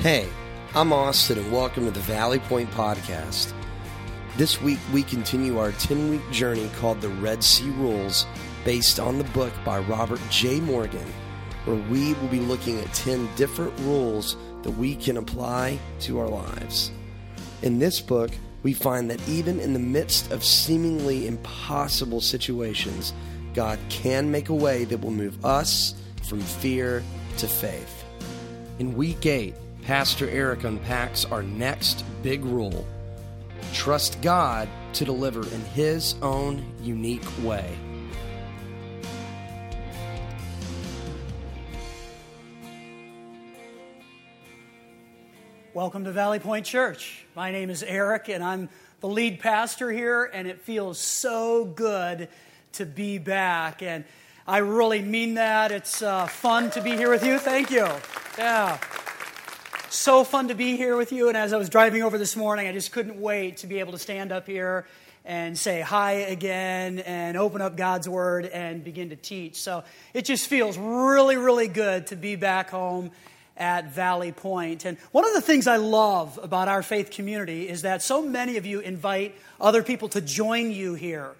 Hey, I'm Austin, and welcome to the Valley Point Podcast. This week, we continue our 10 week journey called the Red Sea Rules, based on the book by Robert J. Morgan, where we will be looking at 10 different rules that we can apply to our lives. In this book, we find that even in the midst of seemingly impossible situations, God can make a way that will move us from fear to faith. In week 8, Pastor Eric unpacks our next big rule trust God to deliver in His own unique way. Welcome to Valley Point Church. My name is Eric, and I'm the lead pastor here, and it feels so good to be back. And I really mean that. It's uh, fun to be here with you. Thank you. Yeah. So fun to be here with you. And as I was driving over this morning, I just couldn't wait to be able to stand up here and say hi again and open up God's Word and begin to teach. So it just feels really, really good to be back home at Valley Point. And one of the things I love about our faith community is that so many of you invite other people to join you here.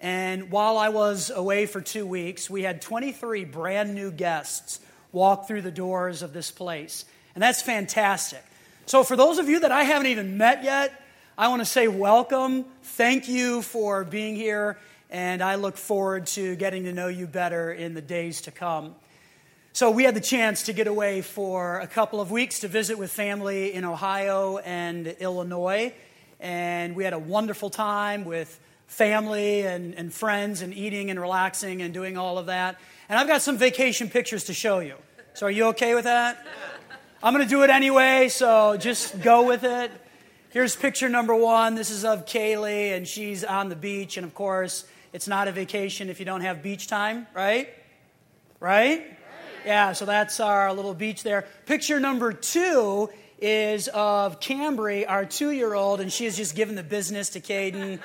And while I was away for two weeks, we had 23 brand new guests walk through the doors of this place. And that's fantastic. So, for those of you that I haven't even met yet, I want to say welcome. Thank you for being here. And I look forward to getting to know you better in the days to come. So, we had the chance to get away for a couple of weeks to visit with family in Ohio and Illinois. And we had a wonderful time with family and, and friends and eating and relaxing and doing all of that. And I've got some vacation pictures to show you. So, are you okay with that? I'm going to do it anyway, so just go with it. Here's picture number one. This is of Kaylee, and she's on the beach. And of course, it's not a vacation if you don't have beach time, right? Right? Yeah, so that's our little beach there. Picture number two is of Cambry, our two year old, and she has just given the business to Caden.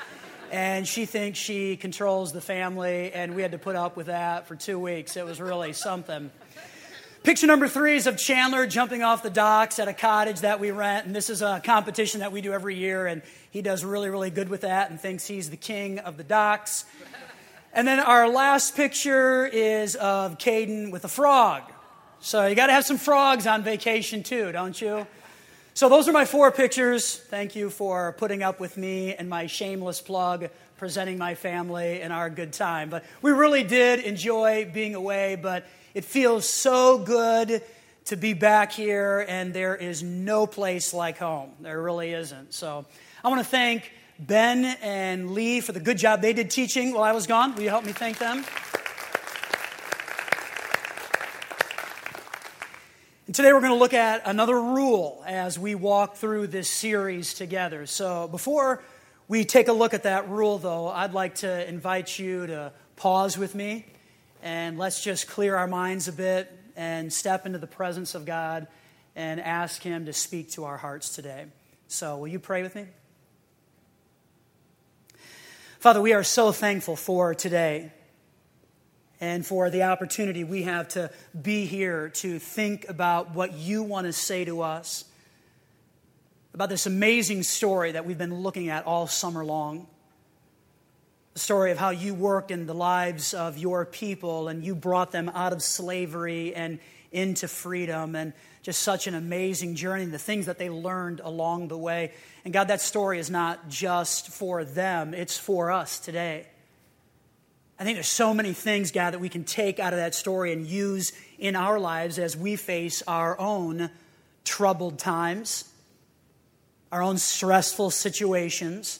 And she thinks she controls the family, and we had to put up with that for two weeks. It was really something. Picture number three is of Chandler jumping off the docks at a cottage that we rent. And this is a competition that we do every year. And he does really, really good with that and thinks he's the king of the docks. And then our last picture is of Caden with a frog. So you got to have some frogs on vacation too, don't you? So those are my four pictures. Thank you for putting up with me and my shameless plug, presenting my family and our good time. But we really did enjoy being away, but it feels so good to be back here, and there is no place like home. There really isn't. So I want to thank Ben and Lee for the good job they did teaching while I was gone. Will you help me thank them? And today we're going to look at another rule as we walk through this series together. So before we take a look at that rule, though, I'd like to invite you to pause with me and let's just clear our minds a bit and step into the presence of God and ask Him to speak to our hearts today. So, will you pray with me? Father, we are so thankful for today and for the opportunity we have to be here to think about what you want to say to us about this amazing story that we've been looking at all summer long. The story of how you worked in the lives of your people and you brought them out of slavery and into freedom and just such an amazing journey, the things that they learned along the way. And God, that story is not just for them, it's for us today. I think there's so many things, God, that we can take out of that story and use in our lives as we face our own troubled times, our own stressful situations,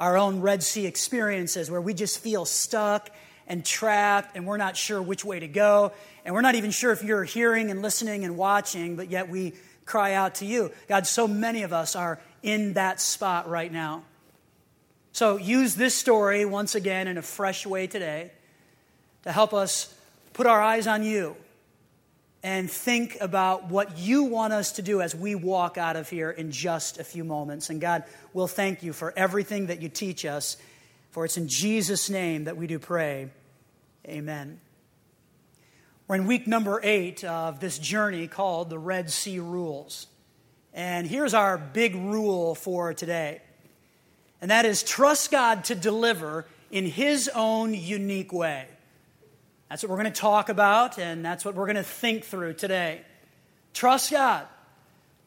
our own Red Sea experiences where we just feel stuck and trapped and we're not sure which way to go. And we're not even sure if you're hearing and listening and watching, but yet we cry out to you. God, so many of us are in that spot right now. So use this story once again in a fresh way today to help us put our eyes on you and think about what you want us to do as we walk out of here in just a few moments. And God, we'll thank you for everything that you teach us, for it's in Jesus' name that we do pray. Amen. We're in week number eight of this journey called the Red Sea Rules. And here's our big rule for today. And that is trust God to deliver in His own unique way. That's what we're going to talk about, and that's what we're going to think through today. Trust God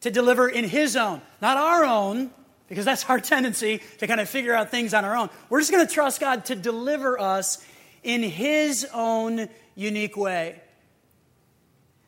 to deliver in His own, not our own, because that's our tendency to kind of figure out things on our own. We're just going to trust God to deliver us in His own unique way.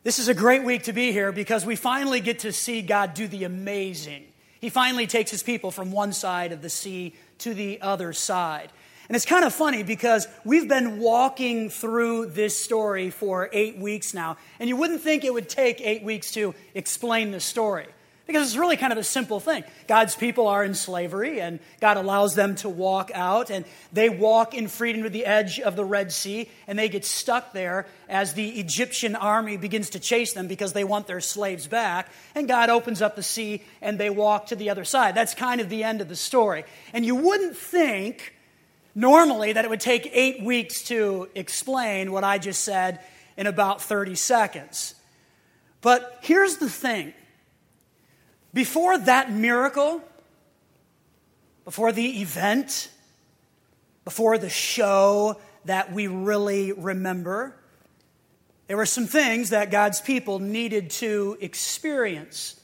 This is a great week to be here because we finally get to see God do the amazing. He finally takes his people from one side of the sea to the other side. And it's kind of funny because we've been walking through this story for eight weeks now, and you wouldn't think it would take eight weeks to explain the story. Because it's really kind of a simple thing. God's people are in slavery, and God allows them to walk out, and they walk in freedom to the edge of the Red Sea, and they get stuck there as the Egyptian army begins to chase them because they want their slaves back. And God opens up the sea, and they walk to the other side. That's kind of the end of the story. And you wouldn't think normally that it would take eight weeks to explain what I just said in about 30 seconds. But here's the thing before that miracle, before the event, before the show that we really remember, there were some things that God's people needed to experience.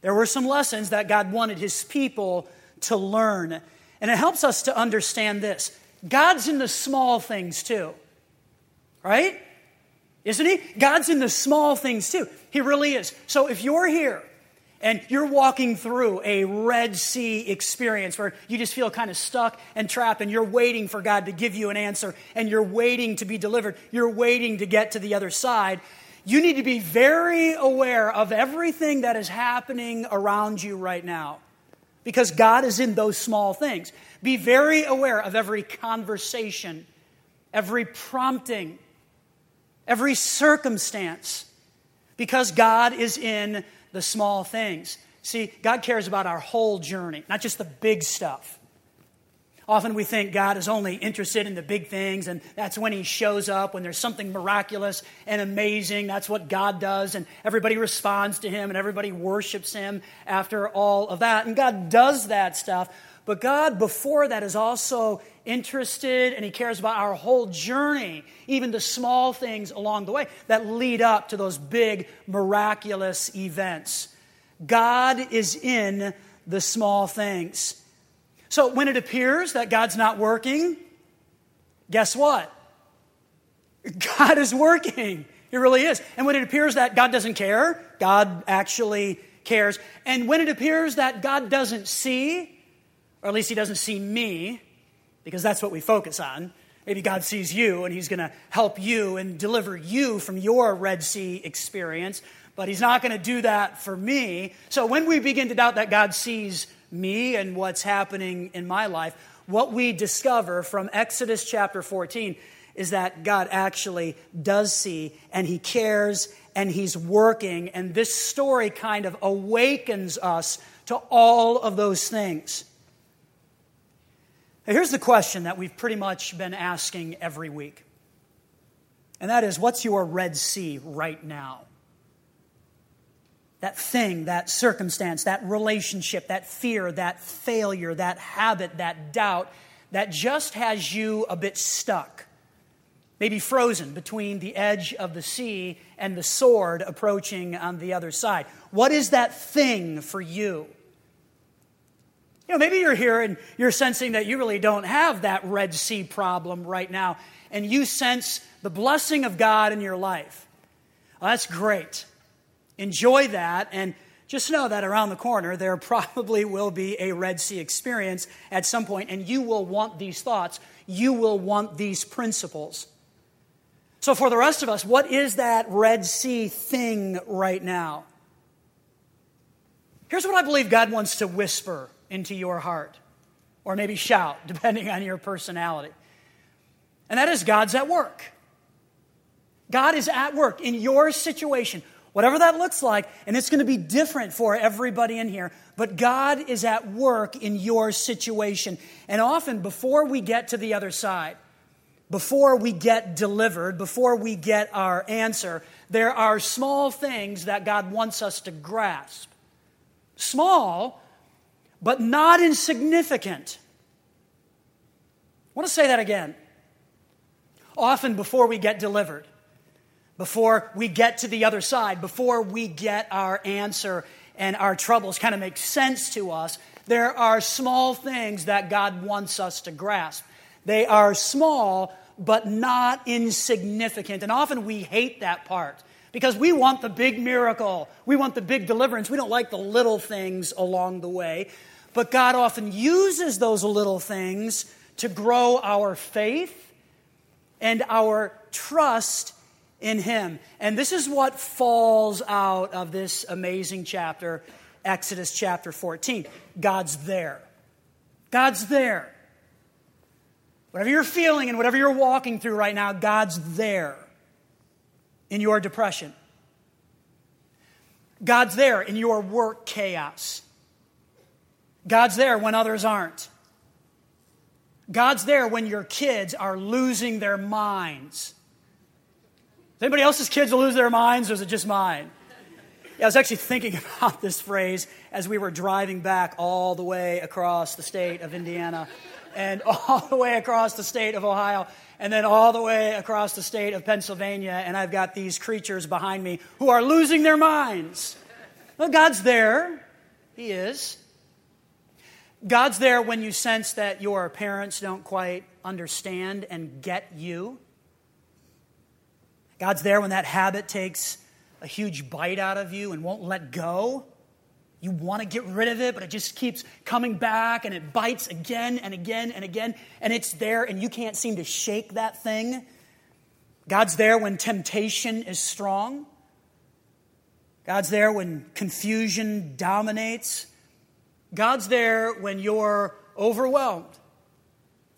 There were some lessons that God wanted his people to learn. And it helps us to understand this God's in the small things too, right? Isn't he? God's in the small things too. He really is. So if you're here and you're walking through a Red Sea experience where you just feel kind of stuck and trapped, and you're waiting for God to give you an answer, and you're waiting to be delivered, you're waiting to get to the other side. You need to be very aware of everything that is happening around you right now because God is in those small things. Be very aware of every conversation, every prompting, every circumstance because God is in the small things. See, God cares about our whole journey, not just the big stuff. Often we think God is only interested in the big things, and that's when He shows up, when there's something miraculous and amazing. That's what God does, and everybody responds to Him, and everybody worships Him after all of that. And God does that stuff, but God, before that, is also interested and He cares about our whole journey, even the small things along the way that lead up to those big, miraculous events. God is in the small things. So when it appears that God's not working, guess what? God is working. He really is. And when it appears that God doesn't care, God actually cares. And when it appears that God doesn't see, or at least He doesn't see me, because that's what we focus on. Maybe God sees you and He's going to help you and deliver you from your Red Sea experience, but He's not going to do that for me. So when we begin to doubt that God sees me and what's happening in my life, what we discover from Exodus chapter 14 is that God actually does see and He cares and He's working. And this story kind of awakens us to all of those things. Now, here's the question that we've pretty much been asking every week. And that is what's your Red Sea right now? That thing, that circumstance, that relationship, that fear, that failure, that habit, that doubt that just has you a bit stuck, maybe frozen between the edge of the sea and the sword approaching on the other side. What is that thing for you? You know, maybe you're here and you're sensing that you really don't have that Red Sea problem right now, and you sense the blessing of God in your life. Well, that's great. Enjoy that and just know that around the corner there probably will be a Red Sea experience at some point, and you will want these thoughts. You will want these principles. So, for the rest of us, what is that Red Sea thing right now? Here's what I believe God wants to whisper into your heart, or maybe shout, depending on your personality. And that is God's at work. God is at work in your situation whatever that looks like, and it's going to be different for everybody in here. But God is at work in your situation. And often, before we get to the other side, before we get delivered, before we get our answer, there are small things that God wants us to grasp. Small, but not insignificant. I want to say that again. Often, before we get delivered, before we get to the other side, before we get our answer and our troubles kind of make sense to us, there are small things that God wants us to grasp. They are small, but not insignificant. And often we hate that part because we want the big miracle. We want the big deliverance. We don't like the little things along the way. But God often uses those little things to grow our faith and our trust in Him. And this is what falls out of this amazing chapter, Exodus chapter 14. God's there. God's there. Whatever you're feeling and whatever you're walking through right now, God's there in your depression. God's there in your work chaos. God's there when others aren't. God's there when your kids are losing their minds. Anybody else's kids lose their minds, or is it just mine? Yeah, I was actually thinking about this phrase as we were driving back all the way across the state of Indiana and all the way across the state of Ohio, and then all the way across the state of Pennsylvania, and I've got these creatures behind me who are losing their minds. Well, God's there. He is. God's there when you sense that your parents don't quite understand and get you. God's there when that habit takes a huge bite out of you and won't let go. You want to get rid of it, but it just keeps coming back and it bites again and again and again, and it's there and you can't seem to shake that thing. God's there when temptation is strong. God's there when confusion dominates. God's there when you're overwhelmed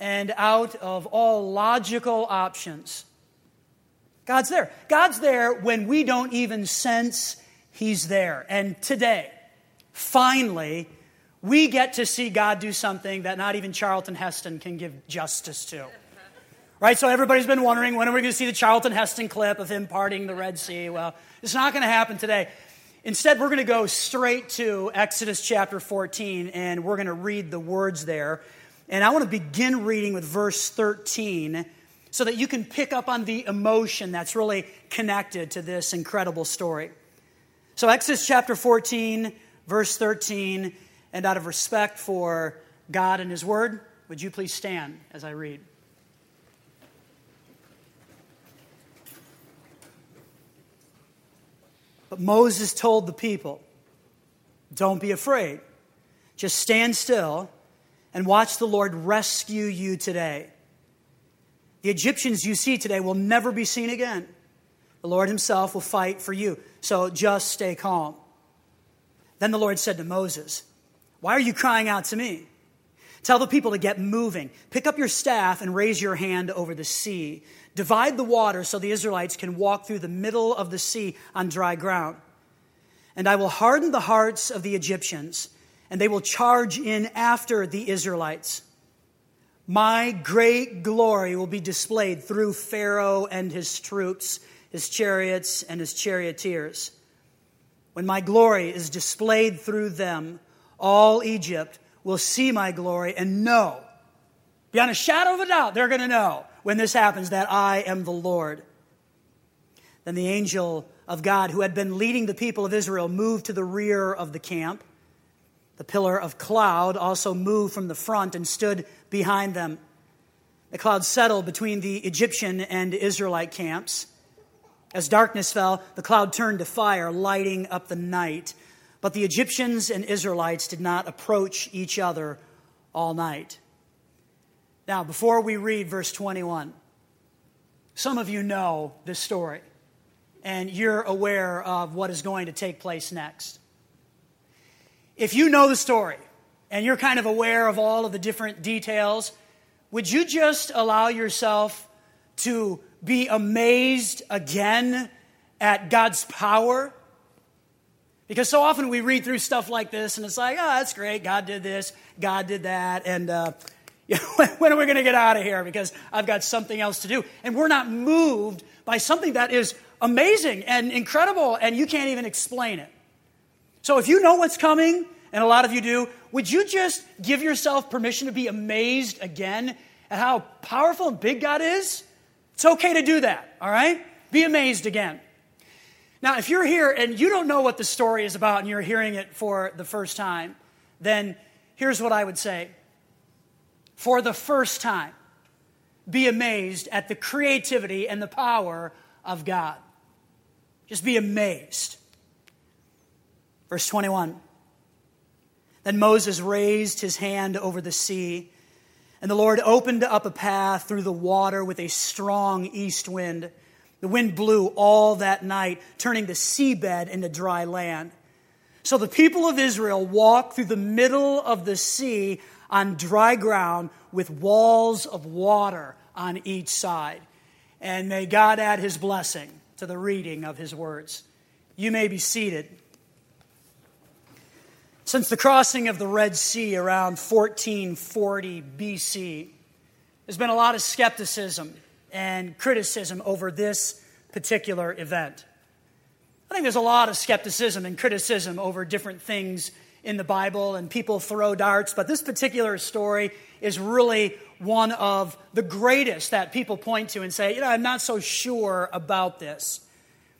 and out of all logical options. God's there. God's there when we don't even sense He's there. And today, finally, we get to see God do something that not even Charlton Heston can give justice to. Right? So everybody's been wondering when are we going to see the Charlton Heston clip of him parting the Red Sea? Well, it's not going to happen today. Instead, we're going to go straight to Exodus chapter 14 and we're going to read the words there. And I want to begin reading with verse 13 so that you can pick up on the emotion that's really connected to this incredible story. So, Exodus chapter 14, verse 13, and out of respect for God and His Word, would you please stand as I read? But Moses told the people, Don't be afraid. Just stand still and watch the Lord rescue you today. The Egyptians you see today will never be seen again. The Lord Himself will fight for you. So just stay calm. Then the Lord said to Moses, Why are you crying out to me? Tell the people to get moving. Pick up your staff and raise your hand over the sea. Divide the water so the Israelites can walk through the middle of the sea on dry ground. And I will harden the hearts of the Egyptians, and they will charge in after the Israelites. My great glory will be displayed through Pharaoh and his troops, his chariots and his charioteers. When my glory is displayed through them, all Egypt will see my glory and know, beyond a shadow of a doubt, they're going to know when this happens that I am the Lord. Then the angel of God, who had been leading the people of Israel, moved to the rear of the camp. The pillar of cloud also moved from the front and stood behind them. The cloud settled between the Egyptian and Israelite camps. As darkness fell, the cloud turned to fire, lighting up the night. But the Egyptians and Israelites did not approach each other all night. Now, before we read verse 21, some of you know this story, and you're aware of what is going to take place next if you know the story and you're kind of aware of all of the different details, would you just allow yourself to be amazed again at God's power? Because so often we read through stuff like this and it's like, oh, that's great. God did this, God did that. And, uh, when are we going to get out of here? Because I've got something else to do. And we're not moved by something that is amazing and incredible, and you can't even explain it. So if you know what's coming, and a lot of you do, would you just give yourself permission to be amazed again at how powerful and big God is? It's okay to do that, all right? Be amazed again. Now, if you're here and you don't know what the story is about and you're hearing it for the first time, then here's what I would say. For the first time, be amazed at the creativity and the power of God. Just be amazed. Verse 21 Then Moses raised his hand over the sea, and the Lord opened up a path through the water with a strong east wind. The wind blew all that night, turning the seabed into dry land. So the people of Israel walked through the middle of the sea on dry ground with walls of water on each side. And may God add his blessing to the reading of his words. You may be seated. Since the crossing of the Red Sea around 1440 BC, there's been a lot of skepticism and criticism over this particular event. I think there's a lot of skepticism and criticism over different things in the Bible, and people throw darts, but this particular story is really one of the greatest that people point to and say, you know, I'm not so sure about this.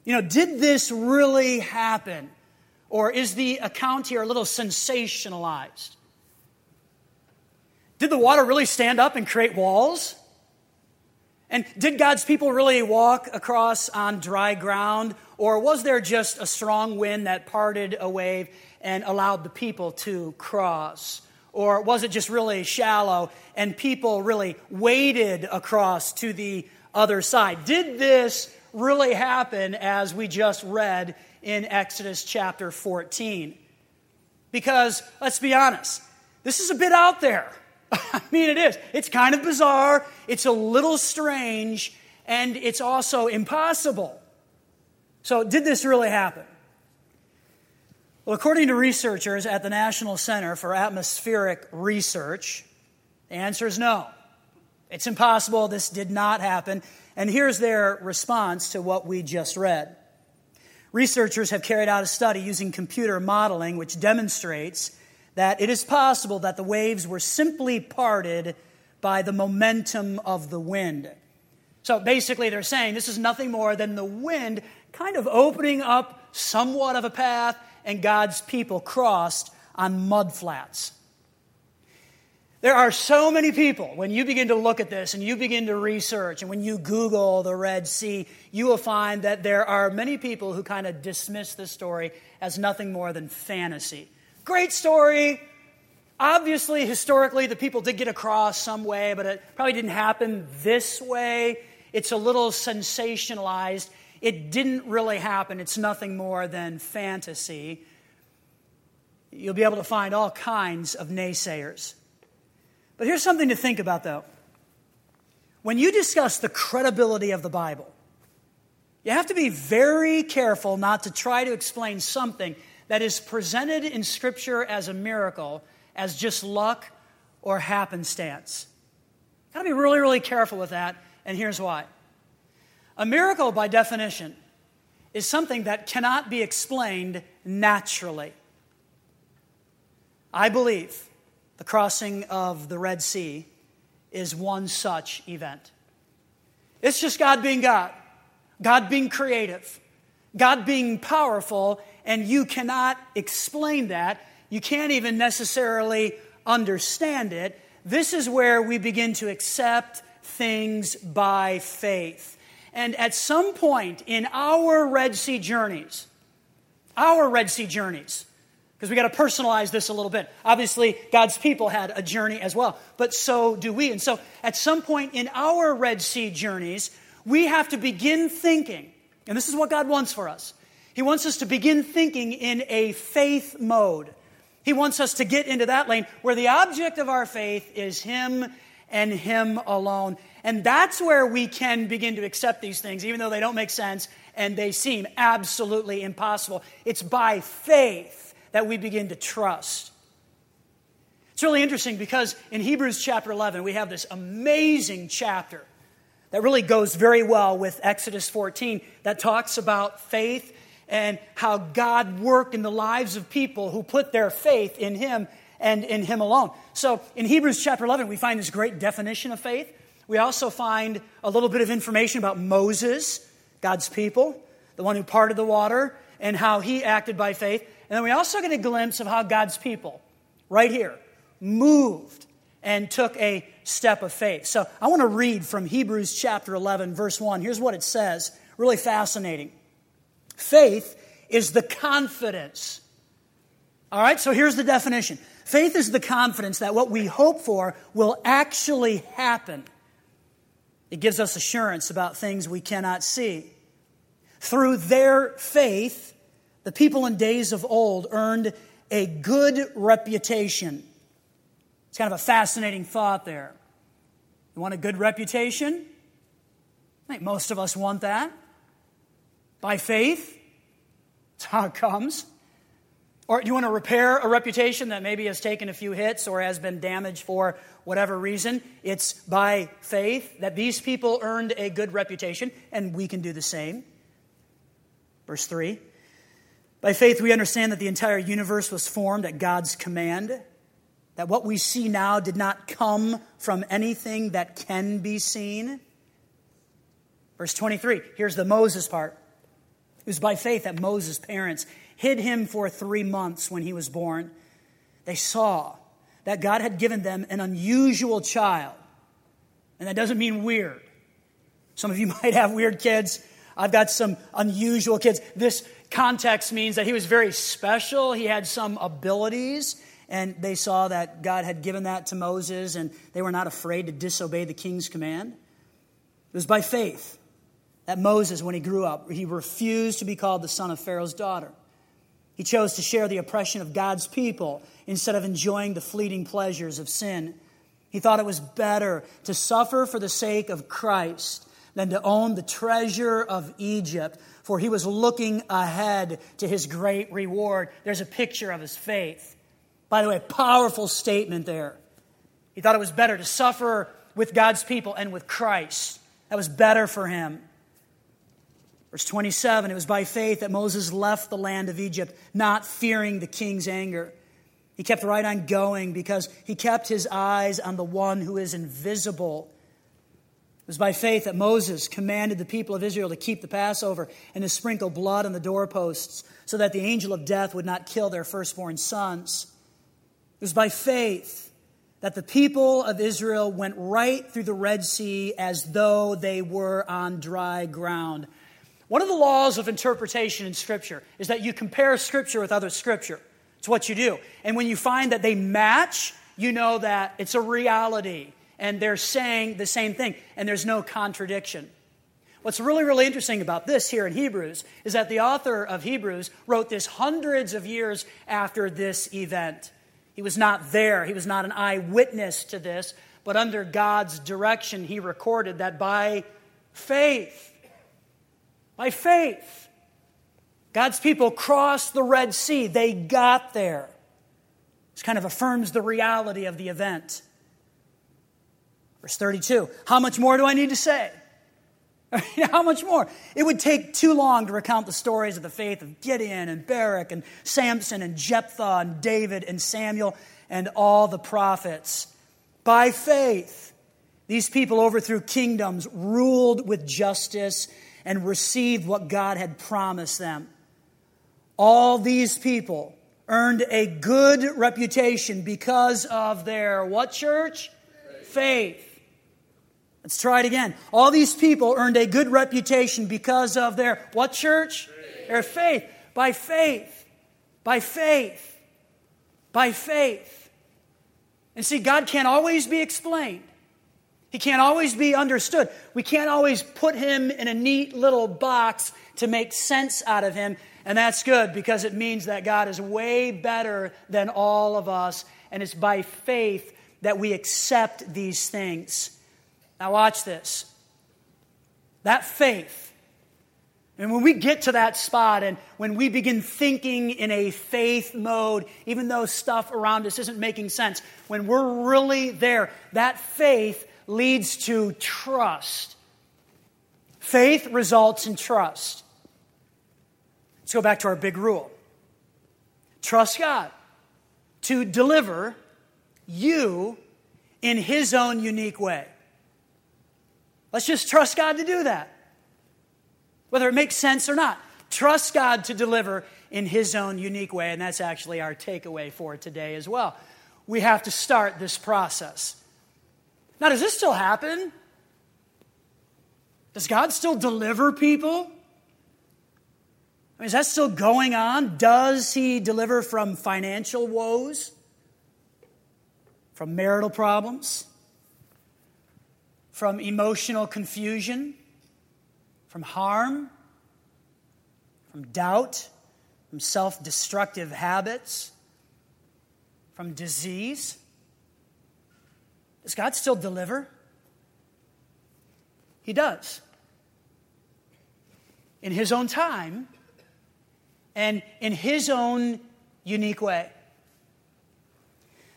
You know, did this really happen? Or is the account here a little sensationalized? Did the water really stand up and create walls? And did God's people really walk across on dry ground? Or was there just a strong wind that parted a wave and allowed the people to cross? Or was it just really shallow and people really waded across to the other side? Did this really happen as we just read in Exodus chapter 14. Because, let's be honest, this is a bit out there. I mean, it is. It's kind of bizarre, it's a little strange, and it's also impossible. So, did this really happen? Well, according to researchers at the National Center for Atmospheric Research, the answer is no. It's impossible. This did not happen. And here's their response to what we just read. Researchers have carried out a study using computer modeling which demonstrates that it is possible that the waves were simply parted by the momentum of the wind. So basically, they're saying this is nothing more than the wind kind of opening up somewhat of a path, and God's people crossed on mud flats. There are so many people, when you begin to look at this and you begin to research, and when you Google the Red Sea, you will find that there are many people who kind of dismiss this story as nothing more than fantasy. Great story. Obviously, historically, the people did get across some way, but it probably didn't happen this way. It's a little sensationalized. It didn't really happen. It's nothing more than fantasy. You'll be able to find all kinds of naysayers. But here's something to think about, though. When you discuss the credibility of the Bible, you have to be very careful not to try to explain something that is presented in Scripture as a miracle as just luck or happenstance. Got to be really, really careful with that, and here's why. A miracle, by definition, is something that cannot be explained naturally. I believe the crossing of the Red Sea is one such event. It's just God being God, God being creative, God being powerful, and you cannot explain that. You can't even necessarily understand it. This is where we begin to accept things by faith. And at some point in our Red Sea journeys, our Red Sea journeys, because we got to personalize this a little bit. Obviously, God's people had a journey as well, but so do we. And so, at some point in our Red Sea journeys, we have to begin thinking, and this is what God wants for us. He wants us to begin thinking in a faith mode. He wants us to get into that lane where the object of our faith is Him and Him alone. And that's where we can begin to accept these things, even though they don't make sense and they seem absolutely impossible. It's by faith that we begin to trust. It's really interesting because in Hebrews chapter 11, we have this amazing chapter that really goes very well with Exodus 14 that talks about faith and how God worked in the lives of people who put their faith in Him and in Him alone. So in Hebrews chapter 11, we find this great definition of faith. We also find a little bit of information about Moses, God's people, the one who parted the water, and how he acted by faith. And then we also get a glimpse of how God's people, right here, moved and took a step of faith. So I want to read from Hebrews chapter 11, verse 1. Here's what it says. Really fascinating. Faith is the confidence. All right, so here's the definition faith is the confidence that what we hope for will actually happen. It gives us assurance about things we cannot see. Through their faith, the people in days of old earned a good reputation. It's kind of a fascinating thought there. You want a good reputation? I think most of us want that. By faith, that's how it comes. Or you want to repair a reputation that maybe has taken a few hits or has been damaged for whatever reason. It's by faith that these people earned a good reputation, and we can do the same. Verse 3 By faith, we understand that the entire universe was formed at God's command that what we see now did not come from anything that can be seen. Verse 23, here's the Moses part. It was by faith that Moses' parents hid him for three months when he was born. They saw that God had given them an unusual child. And that doesn't mean weird. Some of you might have weird kids. I've got some unusual kids. This context means that he was very special. He had some abilities and they saw that God had given that to Moses, and they were not afraid to disobey the king's command. It was by faith that Moses, when he grew up, he refused to be called the son of Pharaoh's daughter. He chose to share the oppression of God's people instead of enjoying the fleeting pleasures of sin. He thought it was better to suffer for the sake of Christ than to own the treasure of Egypt, for he was looking ahead to his great reward. There's a picture of his faith. By the way, powerful statement there. He thought it was better to suffer with God's people and with Christ. That was better for him. Verse 27 It was by faith that Moses left the land of Egypt, not fearing the king's anger. He kept right on going because he kept his eyes on the one who is invisible. It was by faith that Moses commanded the people of Israel to keep the Passover and to sprinkle blood on the doorposts so that the angel of death would not kill their firstborn sons. It was by faith that the people of Israel went right through the Red Sea as though they were on dry ground. One of the laws of interpretation in Scripture is that you compare Scripture with other Scripture. It's what you do. And when you find that they match, you know that it's a reality and they're saying the same thing and there's no contradiction. What's really, really interesting about this here in Hebrews is that the author of Hebrews wrote this hundreds of years after this event. He was not there, he was not an eyewitness to this, but under God's direction, he recorded that by faith, by faith, God's people crossed the Red Sea. They got there. This kind of affirms the reality of the event. Verse 32 How much more do I need to say? How much more? It would take too long to recount the stories of the faith of Gideon and Barak and Samson and Jephthah and David and Samuel and all the prophets. By faith, these people overthrew kingdoms, ruled with justice, and received what God had promised them. All these people earned a good reputation because of their what church? Faith. faith. Let's try it again. All these people earned a good reputation because of their what church? Faith. Their faith. By faith. By faith. By faith. And see, God can't always be explained. He can't always be understood. We can't always put him in a neat little box to make sense out of him. And that's good because it means that God is way better than all of us. And it's by faith that we accept these things. Now, watch this. That faith And when we get to that spot and when we begin thinking in a faith mode, even though stuff around us isn't making sense, when we're really there, that faith leads to trust. Faith results in trust. Let's go back to our big rule trust God to deliver you in His own unique way. Let's just trust God to do that whether it makes sense or not. Trust God to deliver in His own unique way, and that's actually our takeaway for today as well. We have to start this process. Now, does this still happen? Does God still deliver people? I mean, is that still going on? Does He deliver from financial woes? From marital problems? From emotional confusion? from harm, from doubt, from self destructive habits, from disease? Does God still deliver? He does. In His own time and in His own unique way.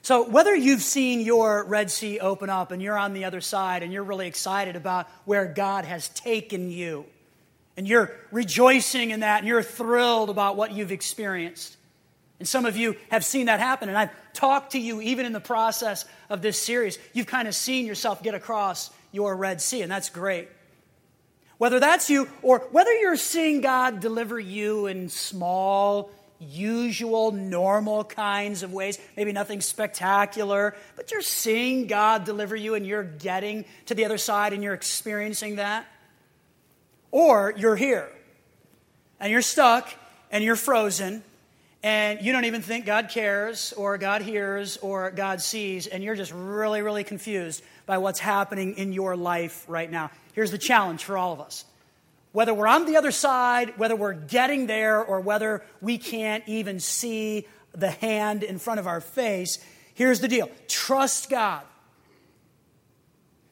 So, whether you've seen your Red Sea open up and you're on the other side and you're really excited about where God has taken you, and you're rejoicing in that and you're thrilled about what you've experienced, and some of you have seen that happen, and I've talked to you even in the process of this series, you've kind of seen yourself get across your Red Sea, and that's great. Whether that's you or whether you're seeing God deliver you in small, usual, normal kinds of ways, maybe nothing spectacular, but you're seeing God deliver you and you're getting to the other side and you're experiencing that. Or you're here and you're stuck and you're frozen and you don't even think God cares or God hears or God sees and you're just really, really confused by what's happening in your life right now. Here's the challenge for all of us whether we're on the other side, whether we're getting there, or whether we can't even see the hand in front of our face, here's the deal trust God.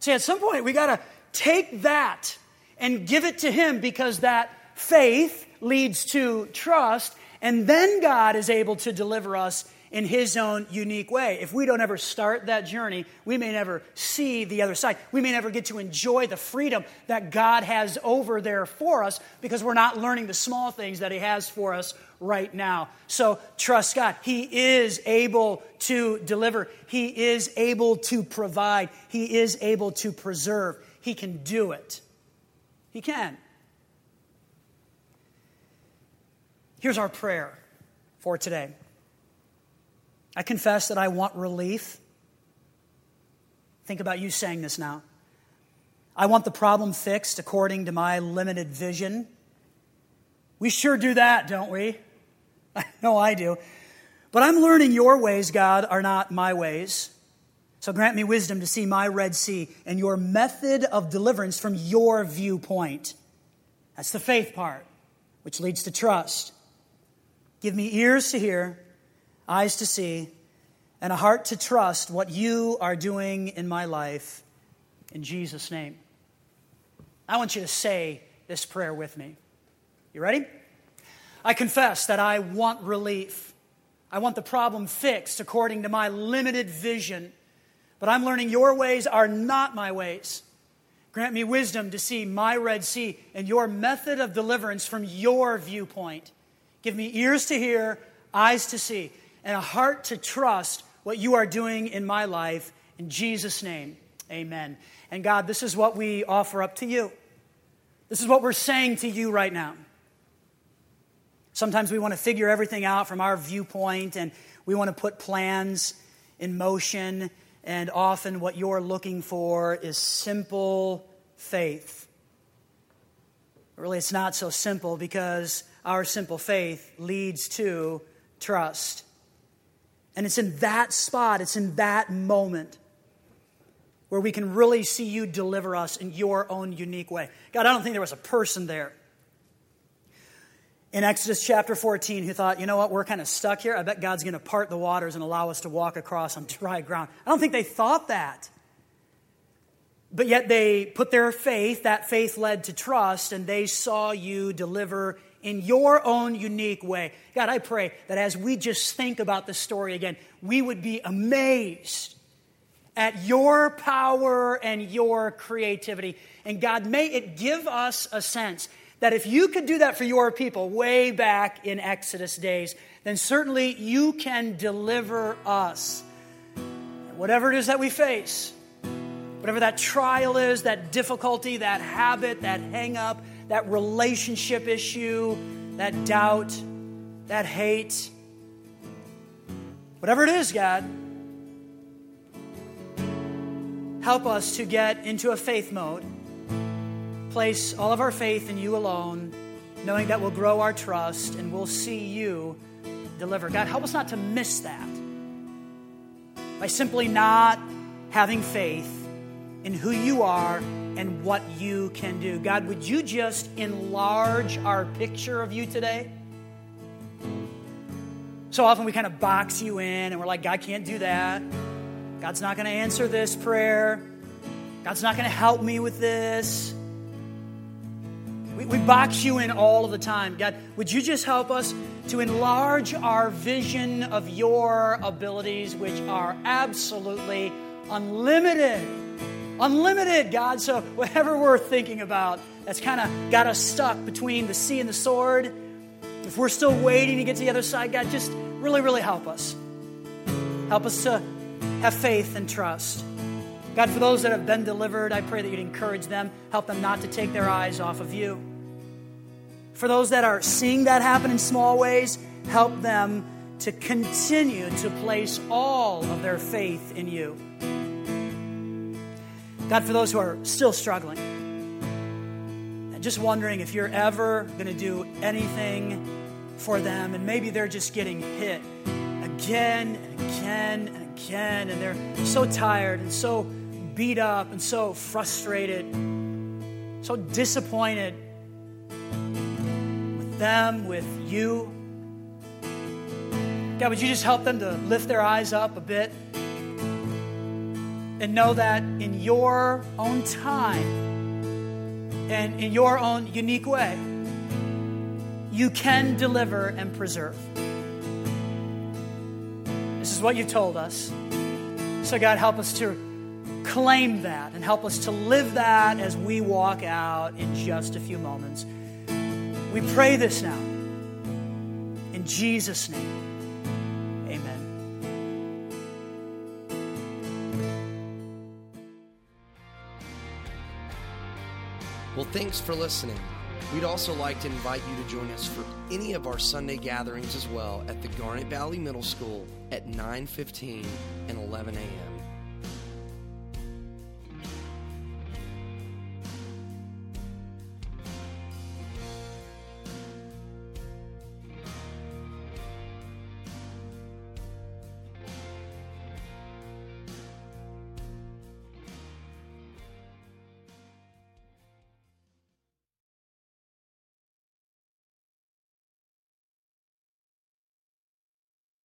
See, at some point, we got to take that and give it to Him because that faith leads to trust, and then God is able to deliver us in His own unique way. If we don't ever start that journey, we may never see the other side. We may never get to enjoy the freedom that God has over there for us because we're not learning the small things that He has for us right now. So trust God. He is able to deliver, He is able to provide, He is able to preserve. He can do it. He can. Here's our prayer for today. I confess that I want relief. Think about you saying this now. I want the problem fixed according to my limited vision. We sure do that, don't we? I know I do. But I'm learning your ways, God, are not my ways. So grant me wisdom to see my Red Sea and your method of deliverance from your viewpoint. That's the faith part, which leads to trust. Give me ears to hear eyes to see, and a heart to trust what you are doing in my life. In Jesus' name. I want you to say this prayer with me. You ready? I confess that I want relief. I want the problem fixed according to my limited vision. But I'm learning your ways are not my ways. Grant me wisdom to see my Red Sea and your method of deliverance from your viewpoint. Give me ears to hear, eyes to see and a heart to trust what you are doing in my life. In Jesus' name, amen. And God, this is what we offer up to you. This is what we're saying to you right now. Sometimes we want to figure everything out from our viewpoint and we want to put plans in motion. And often, what you're looking for is simple faith. Really, it's not so simple because our simple faith leads to trust. And it's in that spot, it's in that moment where we can really see you deliver us in your own unique way. God, I don't think there was a person there in Exodus chapter 14 who thought, you know what, we're kind of stuck here. I bet God's going to part the waters and allow us to walk across on dry ground. I don't think they thought that. But yet they put their faith, that faith led to trust, and they saw you deliver in your own unique way. God, I pray that as we just think about this story again, we would be amazed at your power and your creativity. And God, may it give us a sense that if you could do that for your people way back in Exodus days, then certainly you can deliver us. Whatever it is that we face, whatever that trial is, that difficulty, that habit, that hang up, that relationship issue, that doubt, that hate, whatever it is, God, help us to get into a faith mode, place all of our faith in you alone, knowing that we'll grow our trust and we'll see you deliver. God, help us not to miss that by simply not having faith in who you are and what you can do. God, would you just enlarge our picture of you today? So often we kind of box you in and we're like, God can't do that. God's not going to answer this prayer. God's not going to help me with this. We, we box you in all of the time. God, would you just help us to enlarge our vision of your abilities, which are absolutely unlimited? Unlimited, God. So, whatever we're thinking about that's kind of got us stuck between the sea and the sword, if we're still waiting to get to the other side, God, just really, really help us. Help us to have faith and trust. God, for those that have been delivered, I pray that you'd encourage them, help them not to take their eyes off of you. For those that are seeing that happen in small ways, help them to continue to place all of their faith in you. God, for those who are still struggling, and just wondering if you're ever going to do anything for them, and maybe they're just getting hit again and again and again, and they're so tired and so beat up and so frustrated, so disappointed with them, with you. God, would you just help them to lift their eyes up a bit? And know that in your own time and in your own unique way, you can deliver and preserve. This is what you told us. So, God, help us to claim that and help us to live that as we walk out in just a few moments. We pray this now. In Jesus' name. Well, thanks for listening. We'd also like to invite you to join us for any of our Sunday gatherings as well at the Garnet Valley Middle School at 9:15 and 11 a.m.